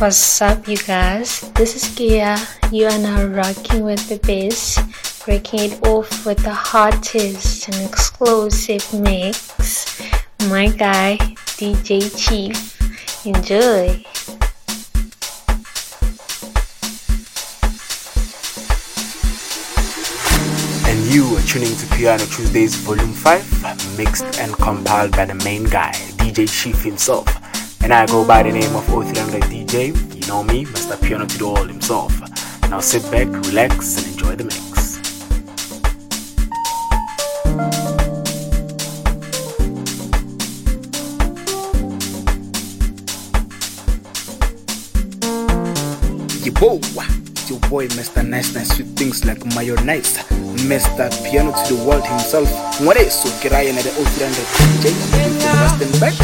What's up, you guys? This is Kia. You are now rocking with the bass, breaking it off with the hottest and exclusive mix. My guy, DJ Chief. Enjoy. And you are tuning to Piano Tuesdays Volume 5, mixed and compiled by the main guy, DJ Chief himself. And I go by the name of 0300 DJ. You know me, Mr. Piano to the All himself. Now sit back, relax, and enjoy the mix. Yebo, it's your boy Mr. Nice Nice with things like mayonnaise. Mr. Piano to the world himself. Ngwareso ke raya na the 0300 DJ Western back.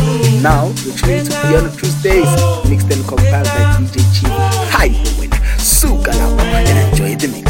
Now you're tuning to Piano Tuesdays, mixed and compiled by DJ Chief. Hi. Suka lapho and enjoy the mix.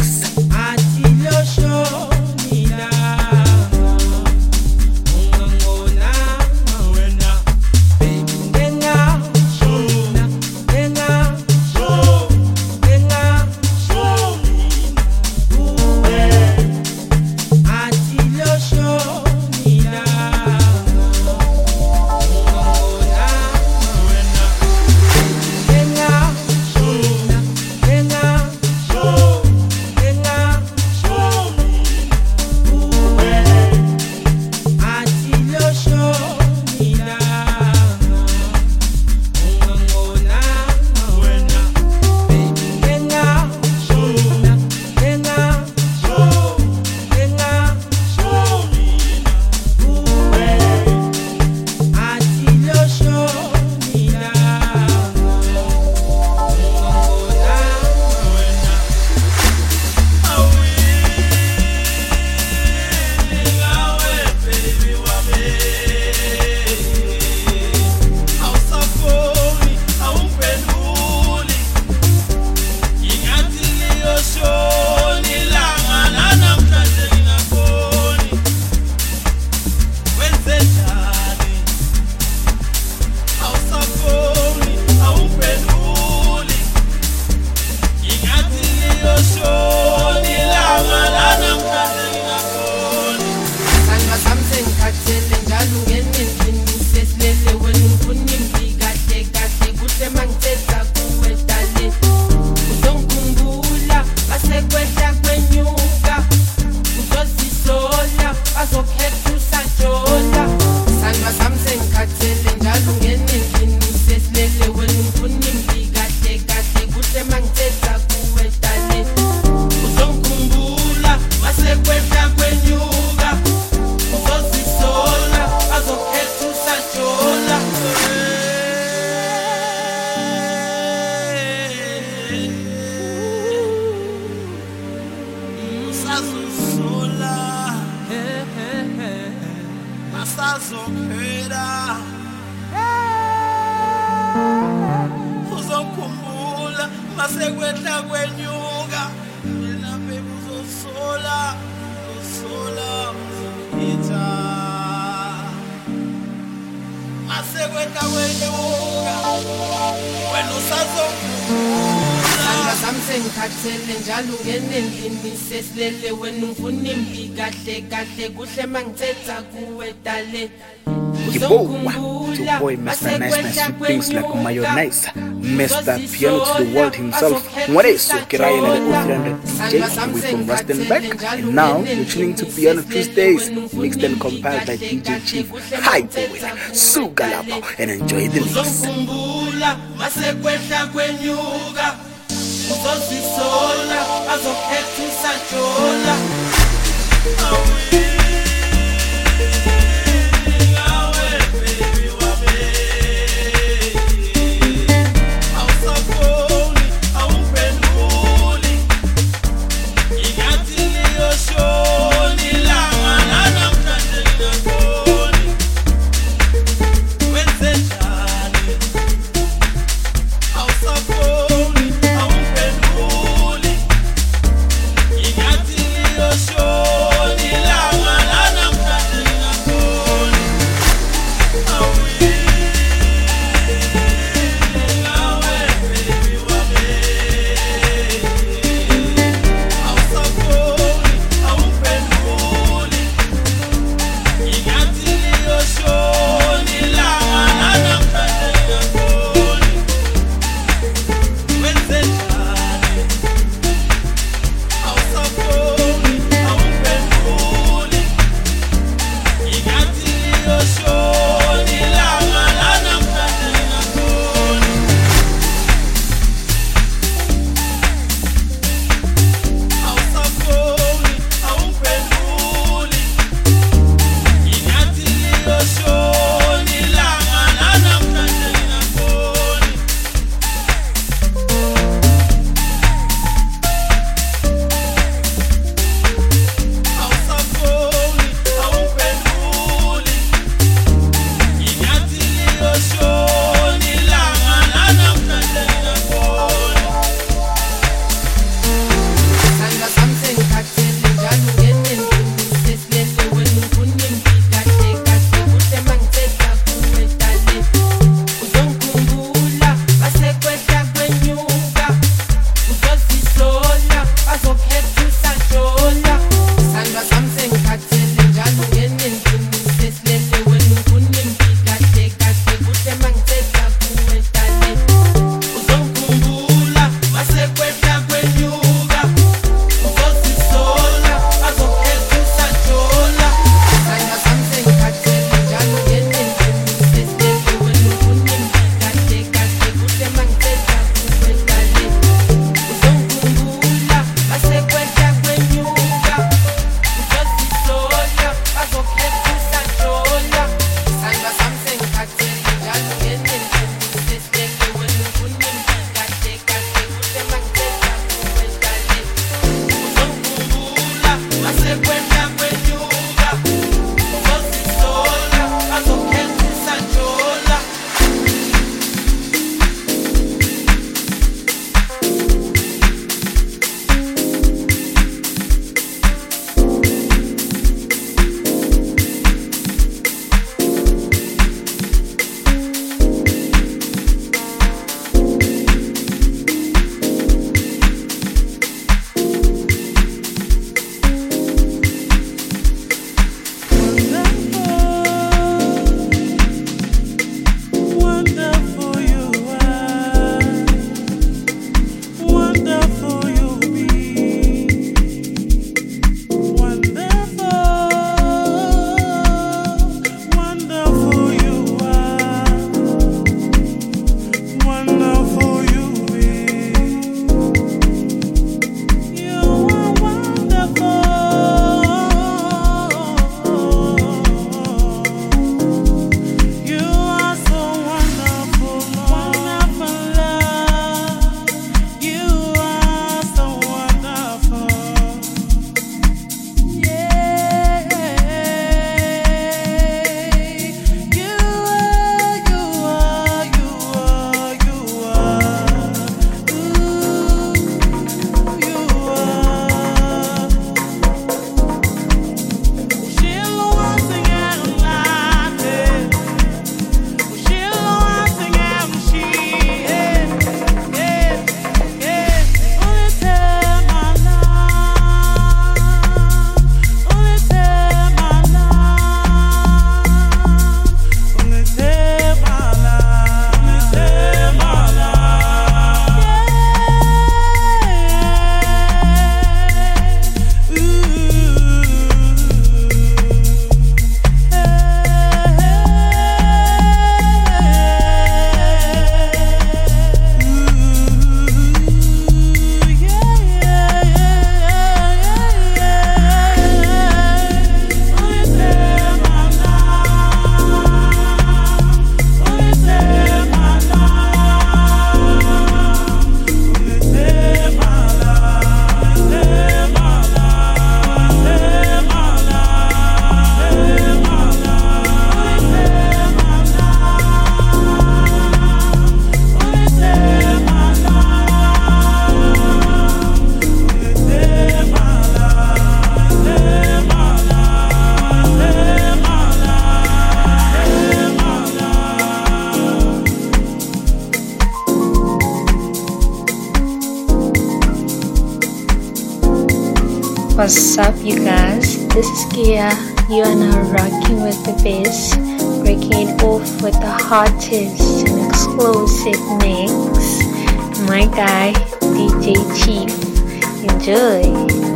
Ngikhathele njalo ngenendlini sesilele wena ungifuna imbi kahle kahle kuhle mangithetha kuwe dale. It's your boy Mr. Nice Nice with things like mayonnaise. Mr. Piano to the world himself. Ngwareso ke raya na the 0300 DJ away from Rustenburg. And now you're tuning to Piano Tuesdays, mixed and compiled by DJ Chief. Hi, boy. Suka lapho and enjoy the mix. masekwehla kwenyuka uzozisola azokhetha usajola Ingathi hottest and explosive mix. My guy, DJ Chief. Enjoy.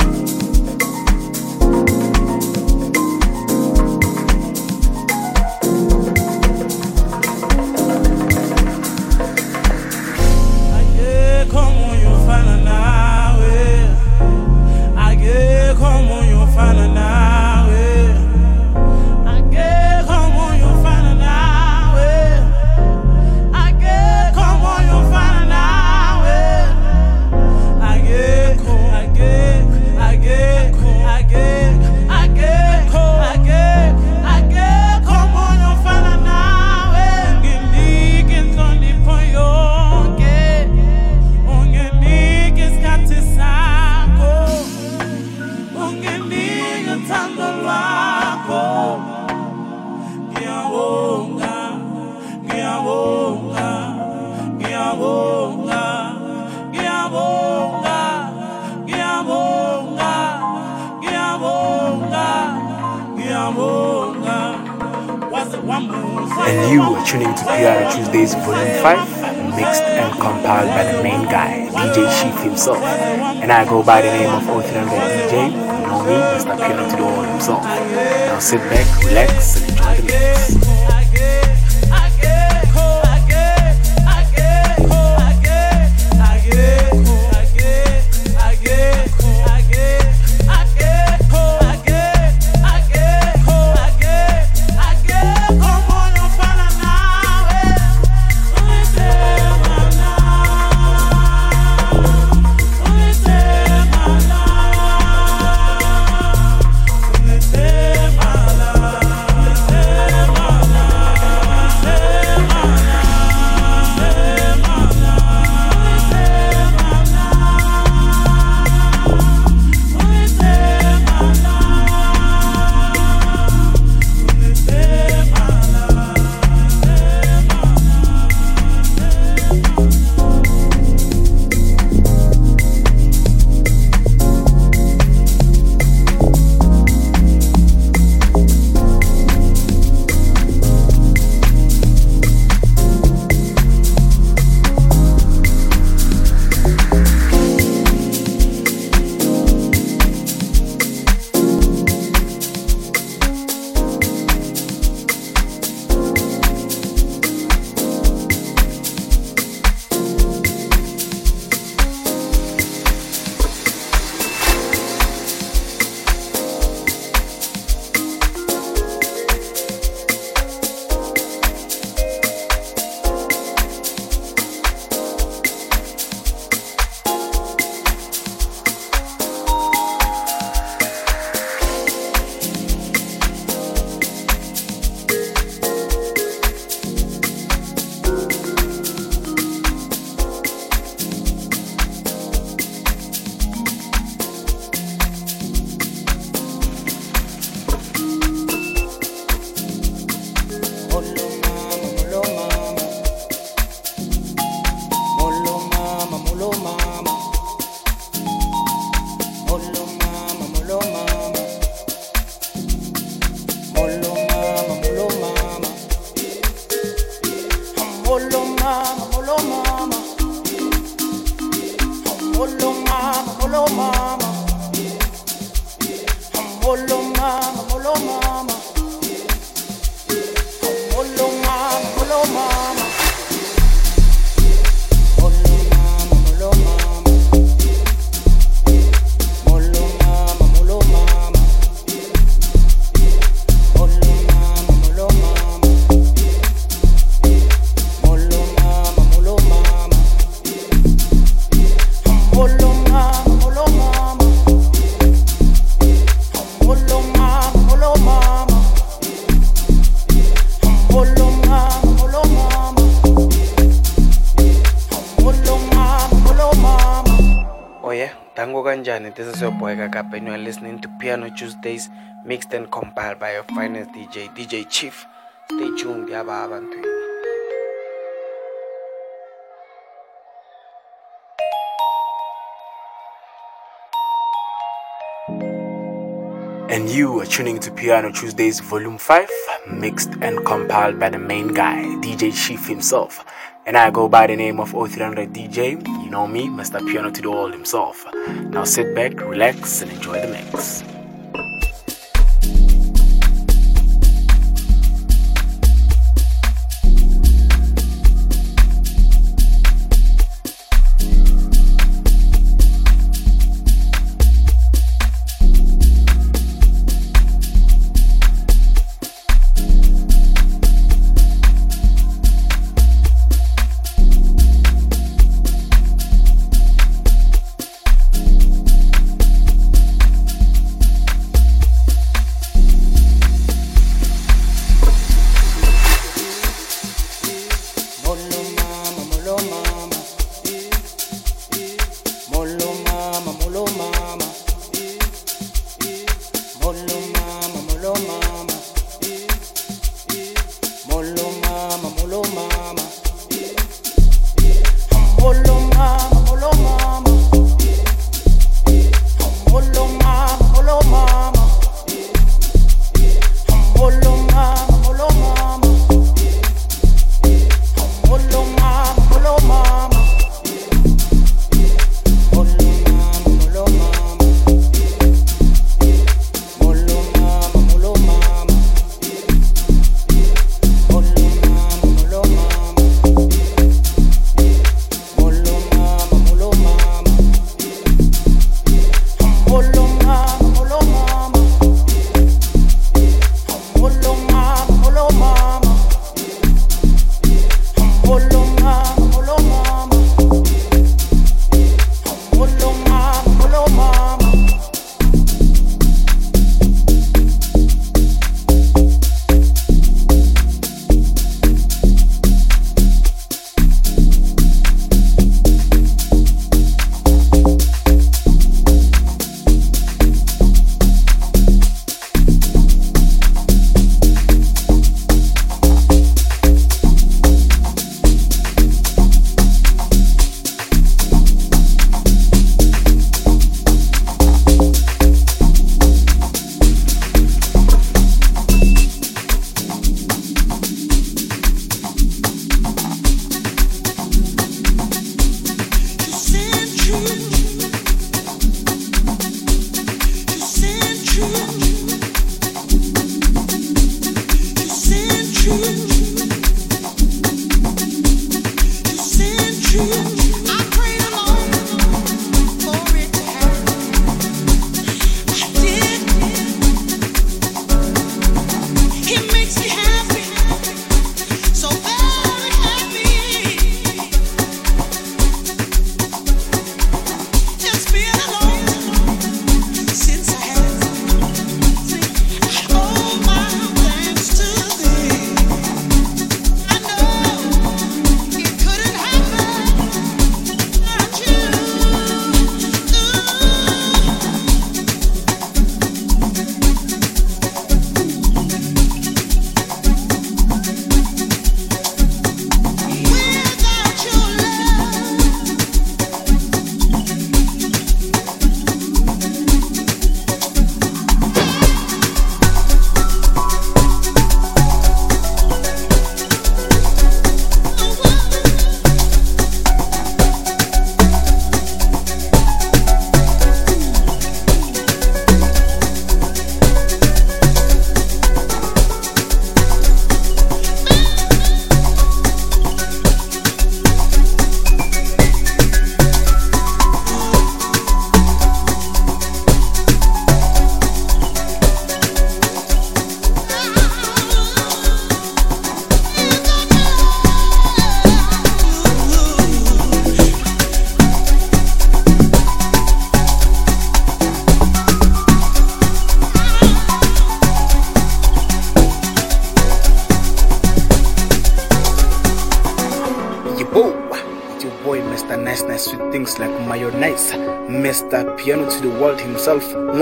You are tuning to PR Tuesdays Volume 5, mixed and compiled by the main guy, DJ Chief himself. And I go by the name of 0300 DJ, you know me, Mr. Piano to the World himself. Now sit back, relax, and enjoy the mix. Tuesdays, mixed and compiled by your finest DJ, DJ Chief. Stay tuned, yaba thank And you are tuning to Piano Tuesdays Volume 5, mixed and compiled by the main guy, DJ Chief himself. And I go by the name of 0300 DJ. You know me, Mr. Piano to the World himself. Now sit back, relax, and enjoy the mix.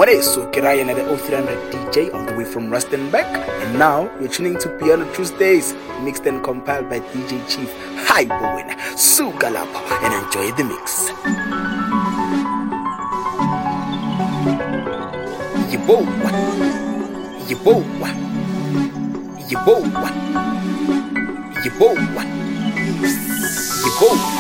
Himself, Mwareso Kiraya the 0300 DJ all the way from Rustenburg. And now you're tuning to Piano Tuesdays, mixed and compiled by DJ Chief Hi Bowen, Sugalapo, and enjoy the mix. Yibowa. Yibowa. Yibowa. Yibowa. Yibowa.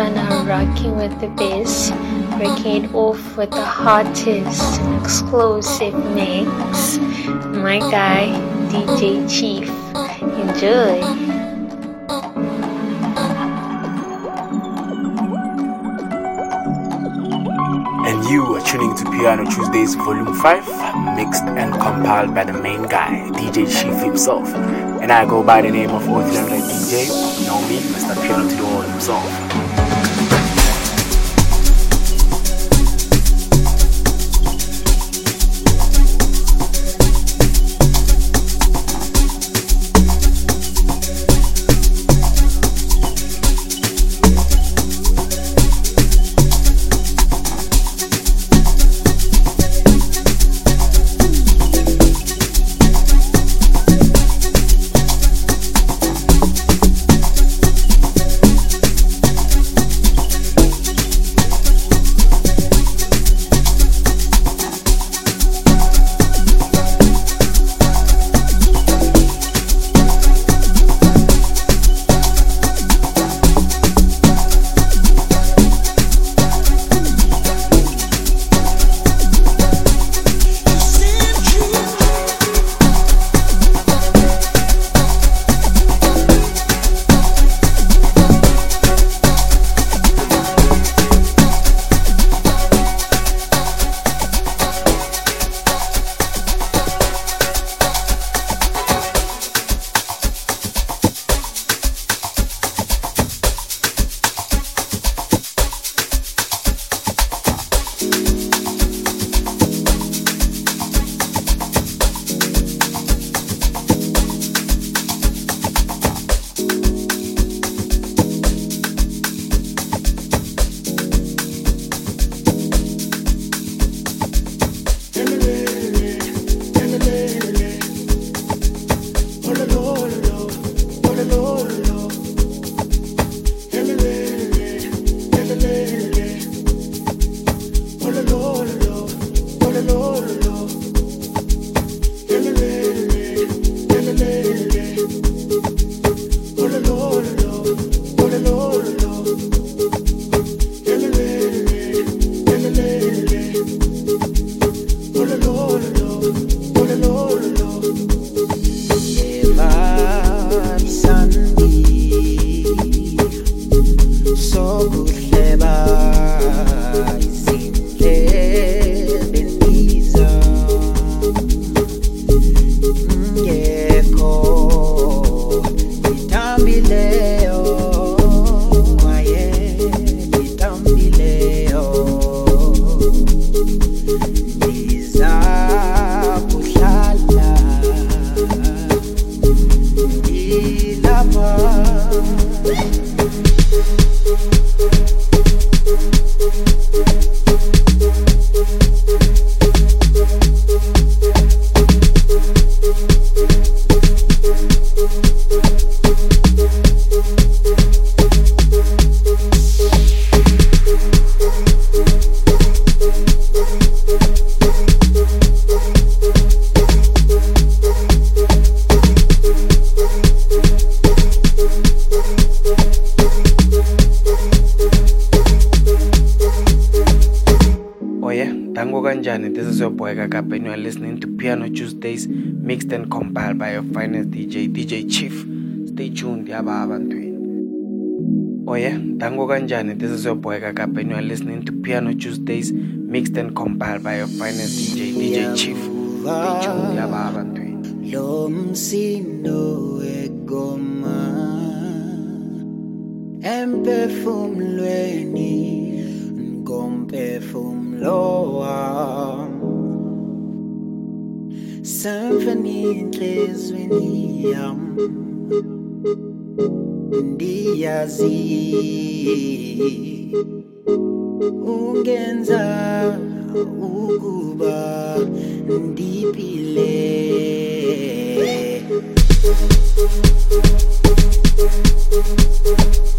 Are now rocking with the bass, breaking it off with the hottest and exclusive mix. My guy, DJ Chief. Enjoy. And you are tuning to Piano Tuesdays Volume 5, mixed and compiled by the main guy, DJ Chief himself. And I go by the name of Othram DJ. You know me, Mr. Piano to the World himself. kanjani? This is your boy Kakap and you are listening to Piano Tuesdays mixed and compiled by your finest DJ, DJ Chief. lo msindo wegoma emphefumlweni ngomphefumlo wam semfeni entliziyweni yam ndiyazi. Ungenza ukuba ndiphile. Thank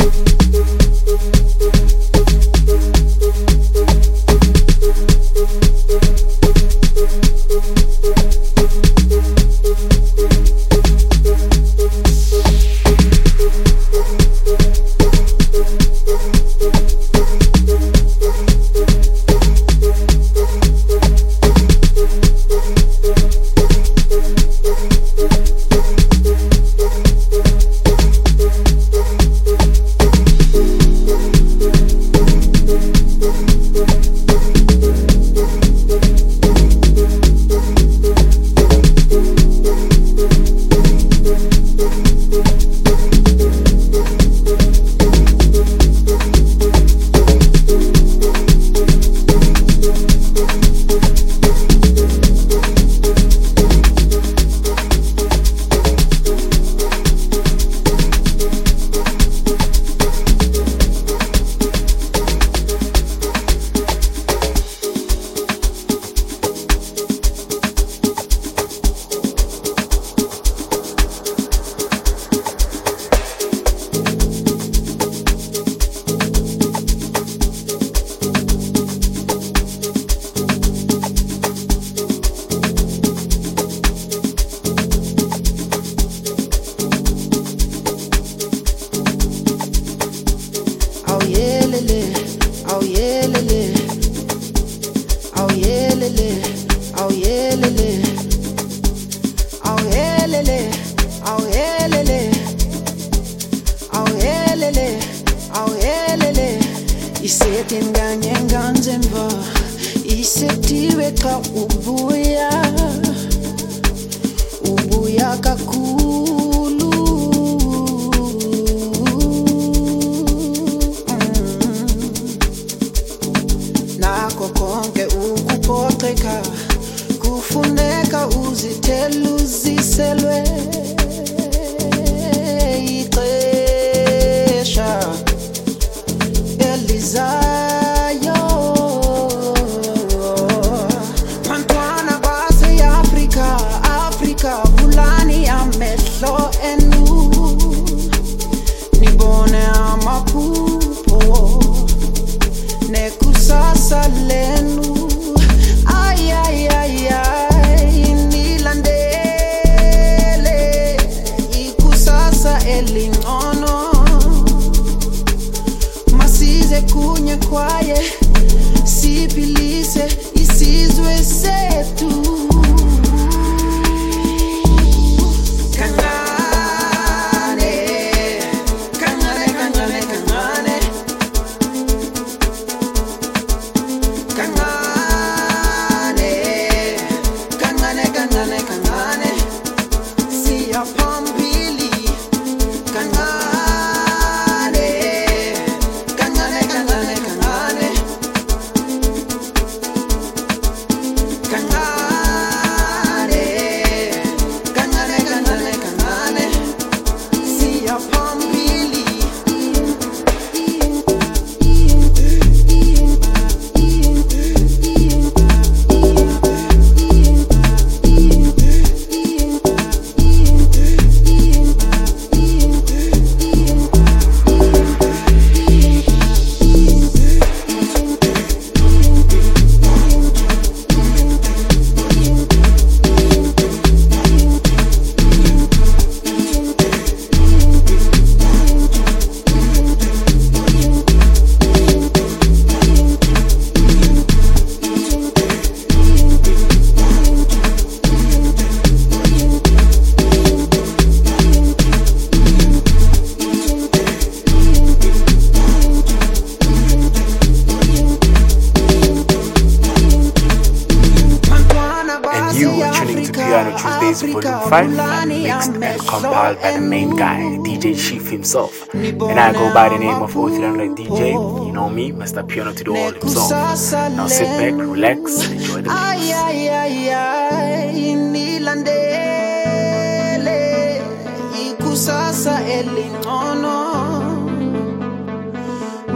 himself. And I go by the name of O300 DJ. You know me, Mr. Piano to the World himself. Now sit back, relax, and enjoy the mix.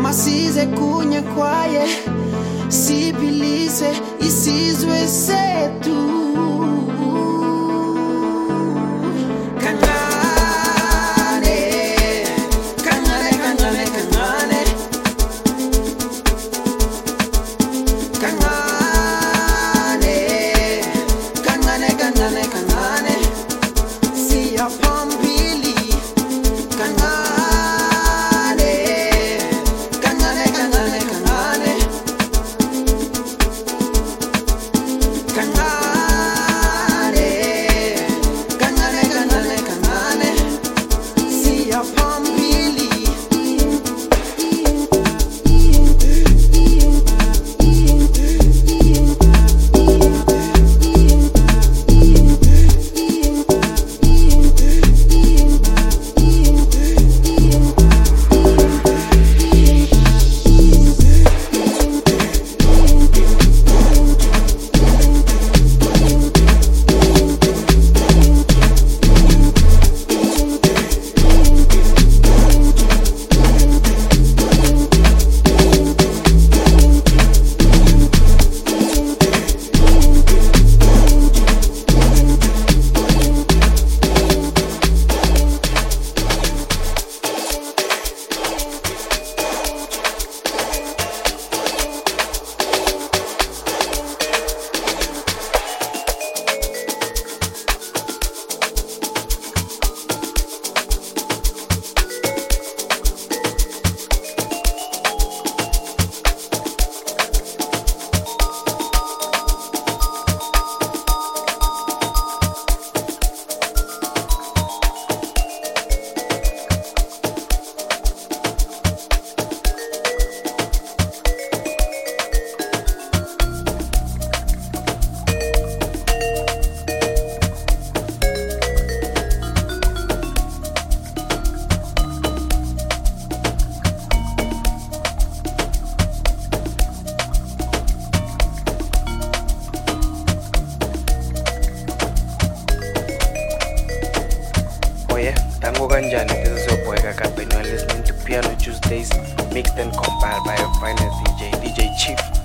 masize kunye kwaye siphilise isizwe sethu Kanjani, this is your boy Kakap, and you are listening to Piano Tuesdays, mixed and compiled by your finest DJ, DJ Chief.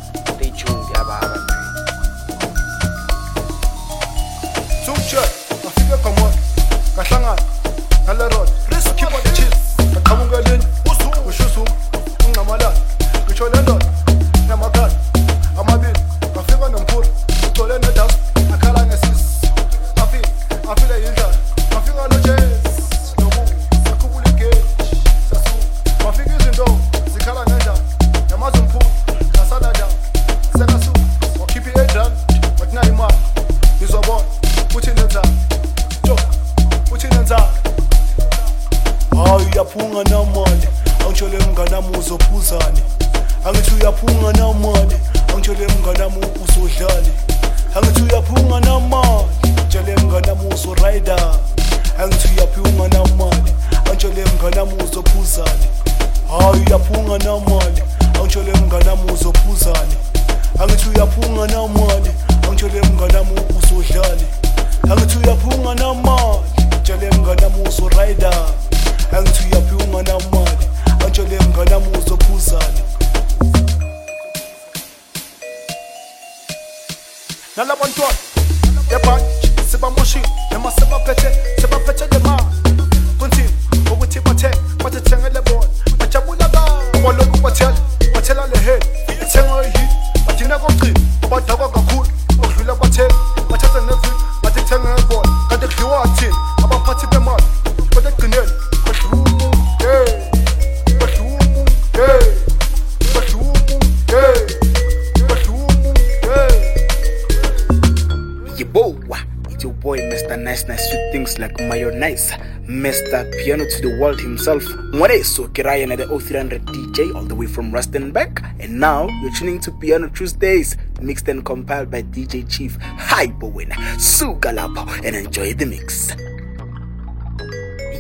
things like mayonnaise, Mr. Piano to the world himself, Mwaneso Kirayan at the 0300 DJ, all the way from Rustenburg. And now you're tuning to Piano Tuesdays, mixed and compiled by DJ Chief Hi Bowen. Sugalapo and enjoy the mix.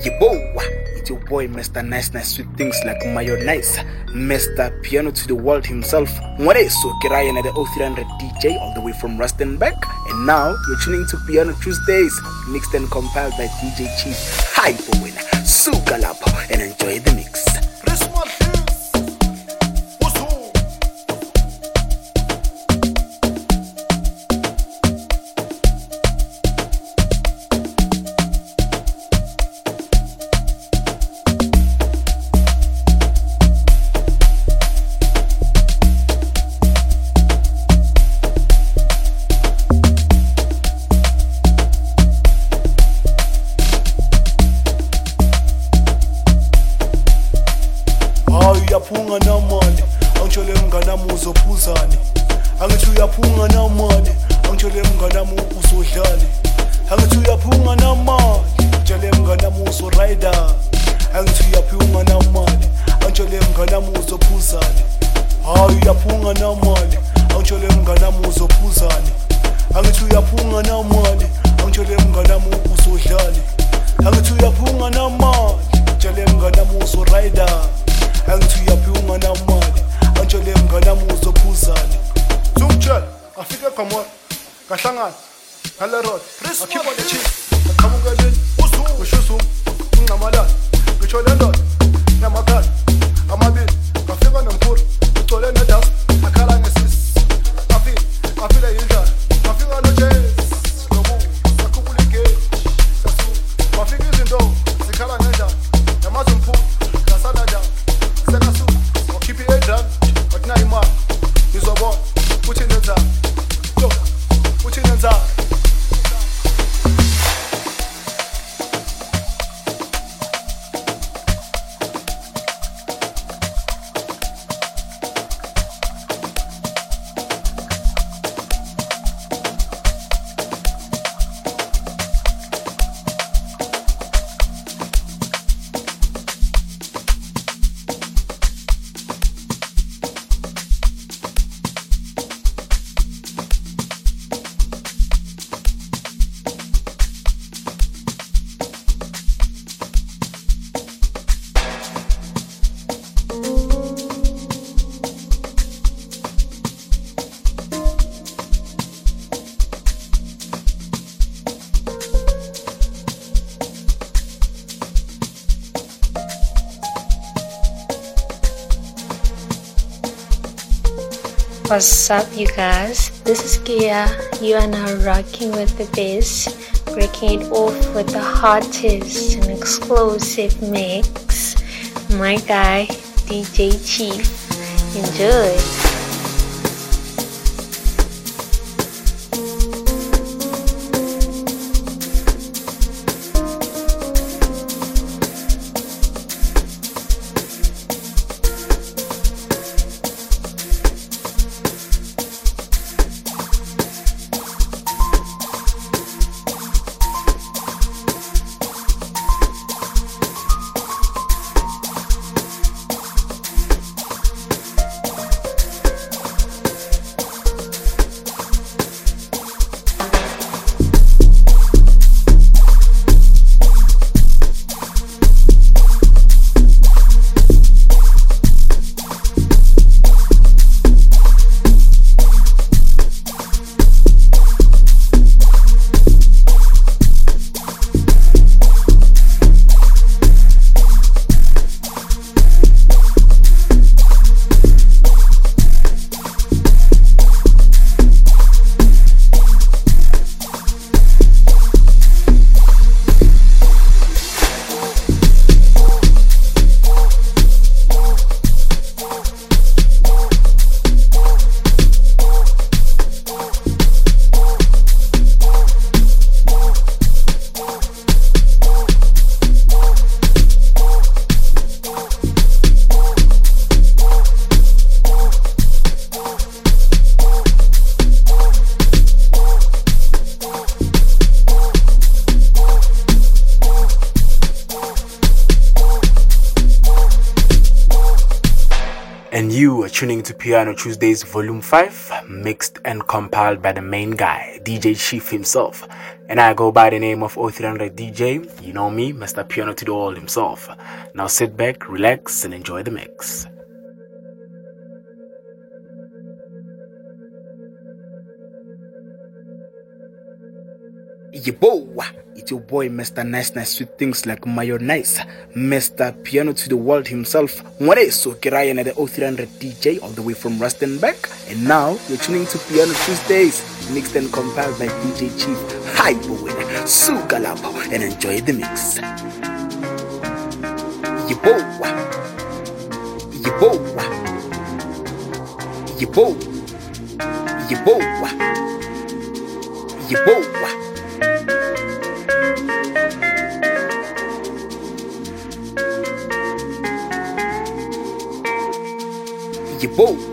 Yeboah. Your boy, Mr. Nice Nice Sweet Things like Mayonnaise, Mr. Piano to the World himself, Mwareso Kirayan at the 0300 DJ, all the way from Rustenburg. And now you're tuning to Piano Tuesdays, mixed and compiled by DJ Chief Hyperwin Sugalapo, and enjoy the mix. What's up, you guys? This is Kia. You are now rocking with the bass, breaking it off with the hottest and exclusive mix. My guy, DJ Chief. Enjoy. Piano Tuesdays Volume 5, mixed and compiled by the main guy, DJ Chief himself. And I go by the name of 0300 DJ. You know me, Mr. Piano to the World himself. Now sit back, relax, and enjoy the mix. Yebo, it's your boy Mr. Nice Nice Sweet Things like Mayonnaise, Mr. Piano to the World himself. Mwareso Kirayan at the 0300 DJ all the way from Rustenburg. And now you're tuning to Piano Tuesdays, mixed and compiled by DJ Chief Hyperwin, Sugalabo, and enjoy the mix. Yebo, Yebo, Yebo, Yebo, Yebo. Yebo. Oh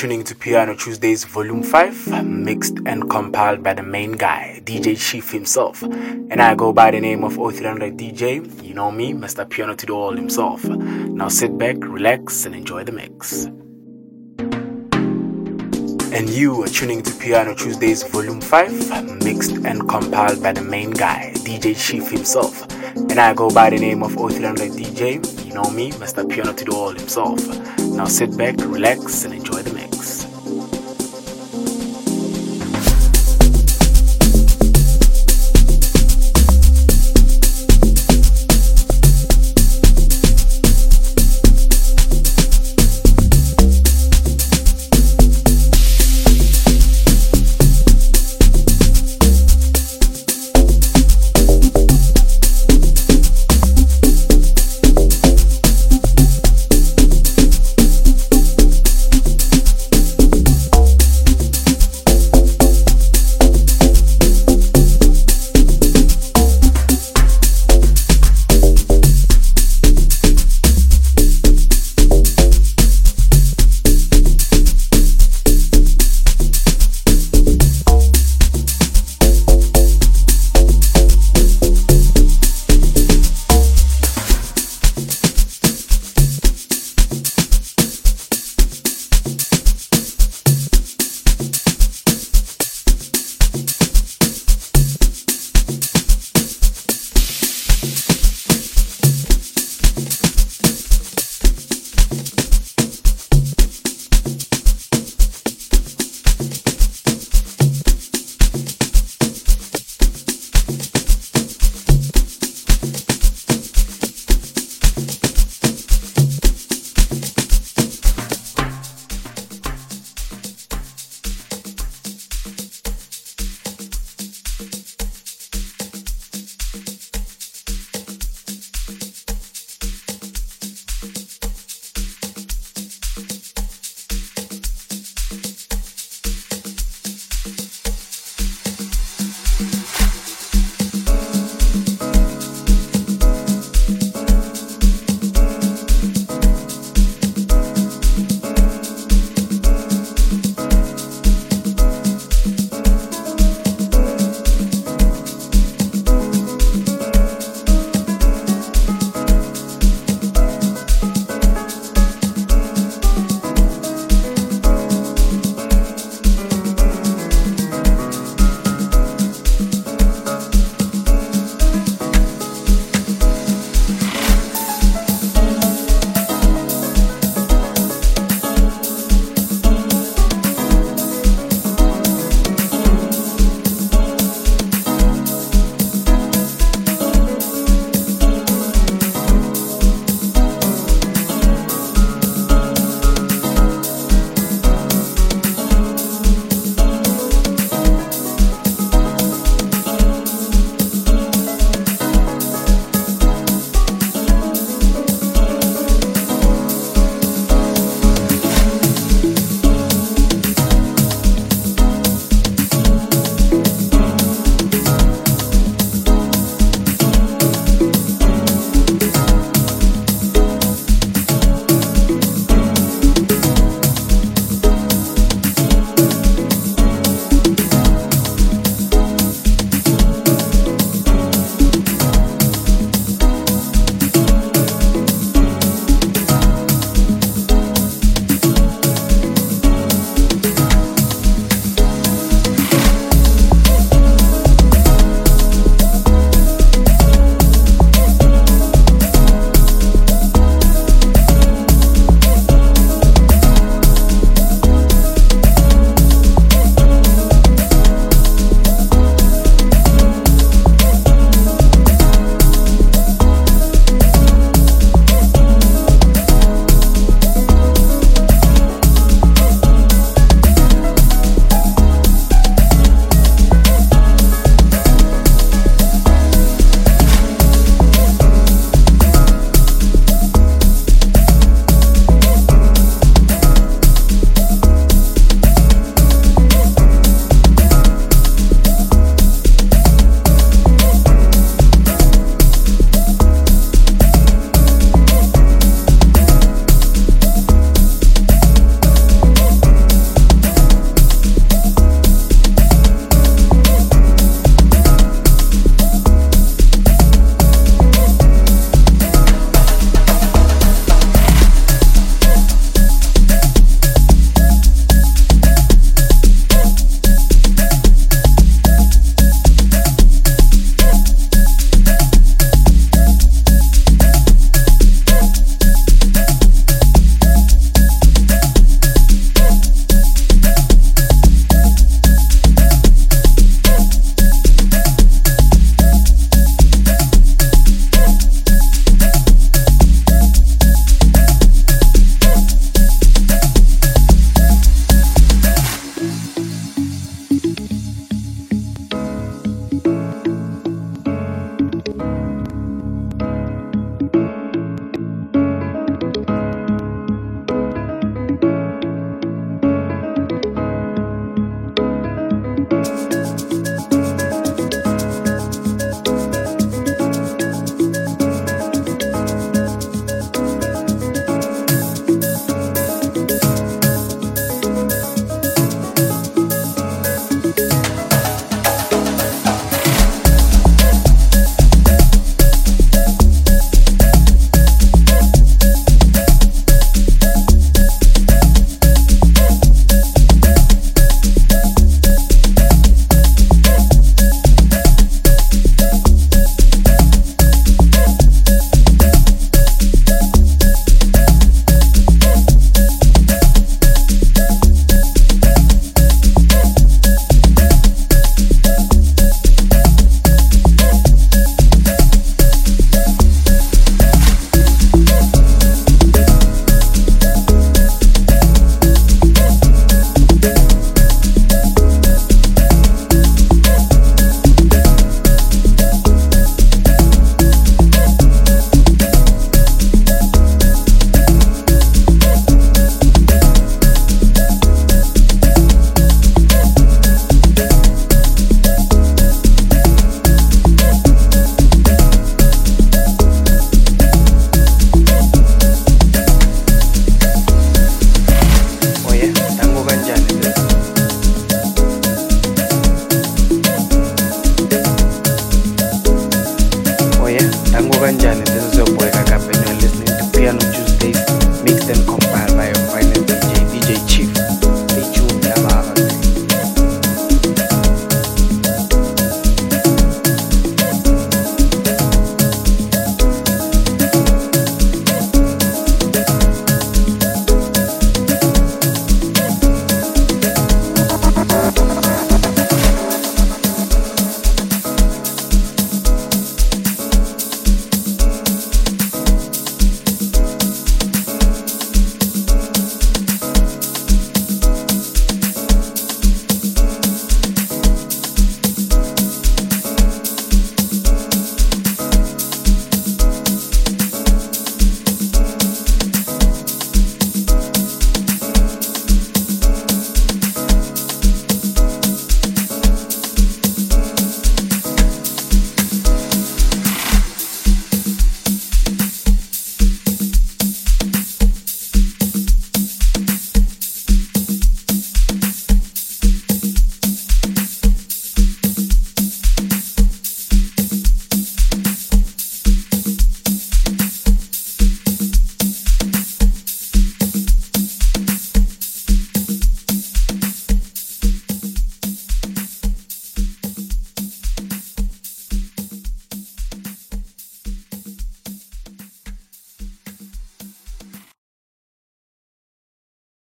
tuning to Piano Tuesdays Volume 5, mixed and compiled by the main guy, DJ Chief himself. And I go by the name of 0300 DJ. You know me, Mr. Piano to the All himself. Now sit back, relax, and enjoy the mix. And you are tuning to Piano Tuesdays Volume 5, mixed and compiled by the main guy, DJ Chief himself. And I go by the name of 0300 DJ. You know me, Mr. Piano to the All himself. Now sit back, relax, and enjoy the